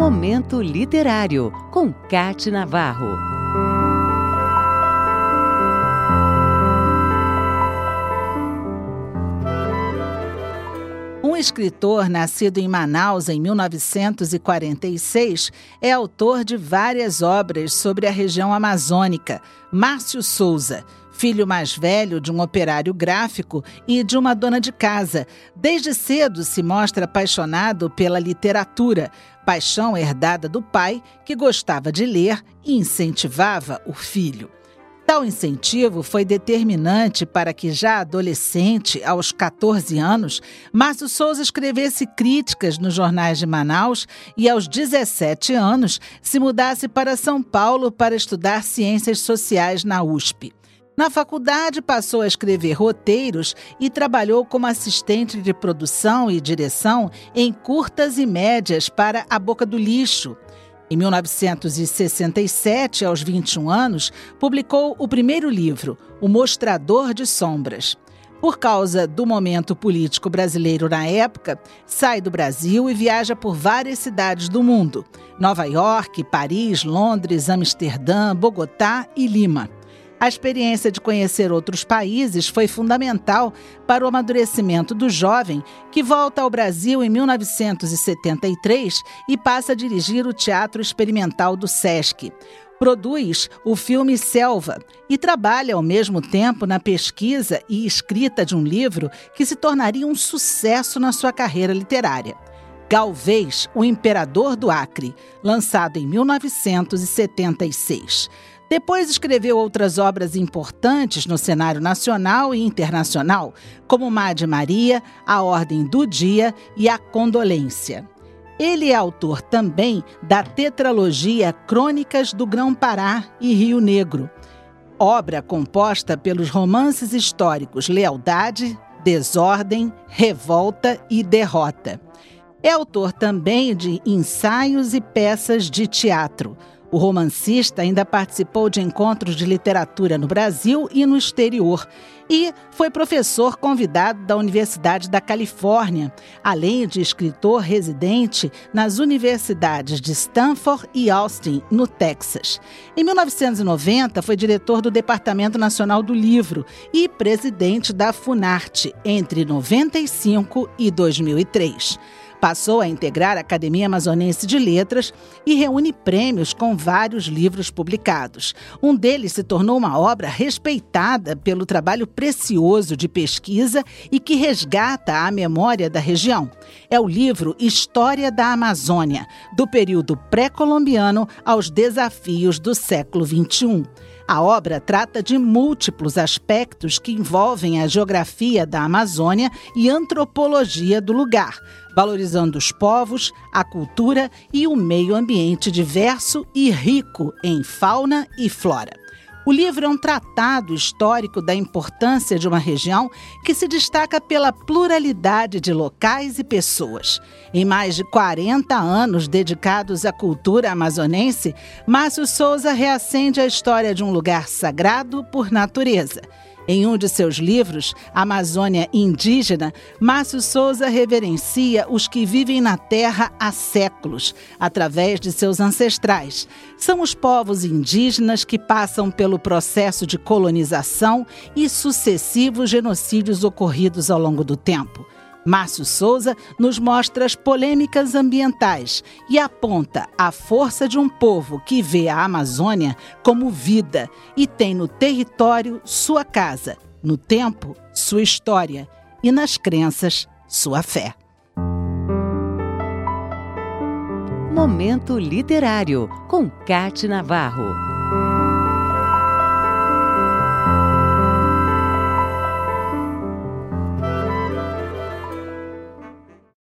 Momento Literário, com Cate Navarro. Um escritor nascido em Manaus em 1946 é autor de várias obras sobre a região amazônica, Márcio Souza filho mais velho de um operário gráfico e de uma dona de casa. Desde cedo se mostra apaixonado pela literatura, paixão herdada do pai, que gostava de ler e incentivava o filho. Tal incentivo foi determinante para que, já adolescente, aos 14 anos, Márcio Souza escrevesse críticas nos jornais de Manaus e, aos 17 anos, se mudasse para São Paulo para estudar ciências sociais na USP. Na faculdade, passou a escrever roteiros e trabalhou como assistente de produção e direção em curtas e médias para A Boca do Lixo. Em 1967, aos 21 anos, publicou o primeiro livro, O Mostrador de Sombras. Por causa do momento político brasileiro na época, sai do Brasil e viaja por várias cidades do mundo: Nova York, Paris, Londres, Amsterdã, Bogotá e Lima. A experiência de conhecer outros países foi fundamental para o amadurecimento do jovem, que volta ao Brasil em 1973 e passa a dirigir o Teatro Experimental do SESC. Produz o filme Selva e trabalha ao mesmo tempo na pesquisa e escrita de um livro que se tornaria um sucesso na sua carreira literária. Galvez, o Imperador do Acre, lançado em 1976. Depois escreveu outras obras importantes no cenário nacional e internacional, como Made Maria, A Ordem do Dia e A Condolência. Ele é autor também da tetralogia Crônicas do Grão-Pará e Rio Negro, obra composta pelos romances históricos Lealdade, Desordem, Revolta e Derrota. É autor também de ensaios e peças de teatro, o romancista ainda participou de encontros de literatura no Brasil e no exterior e foi professor convidado da Universidade da Califórnia, além de escritor residente nas universidades de Stanford e Austin, no Texas. Em 1990, foi diretor do Departamento Nacional do Livro e presidente da Funarte entre 95 e 2003. Passou a integrar a Academia Amazonense de Letras e reúne prêmios com vários livros publicados. Um deles se tornou uma obra respeitada pelo trabalho precioso de pesquisa e que resgata a memória da região. É o livro História da Amazônia, do período pré-colombiano aos desafios do século XXI. A obra trata de múltiplos aspectos que envolvem a geografia da Amazônia e antropologia do lugar, valorizando os povos, a cultura e o meio ambiente diverso e rico em fauna e flora. O livro é um tratado histórico da importância de uma região que se destaca pela pluralidade de locais e pessoas. Em mais de 40 anos dedicados à cultura amazonense, Márcio Souza reacende a história de um lugar sagrado por natureza em um de seus livros, Amazônia Indígena, Márcio Souza reverencia os que vivem na terra há séculos, através de seus ancestrais. São os povos indígenas que passam pelo processo de colonização e sucessivos genocídios ocorridos ao longo do tempo. Márcio Souza nos mostra as polêmicas ambientais e aponta a força de um povo que vê a Amazônia como vida e tem no território sua casa, no tempo sua história e nas crenças sua fé. Momento Literário, com Cate Navarro.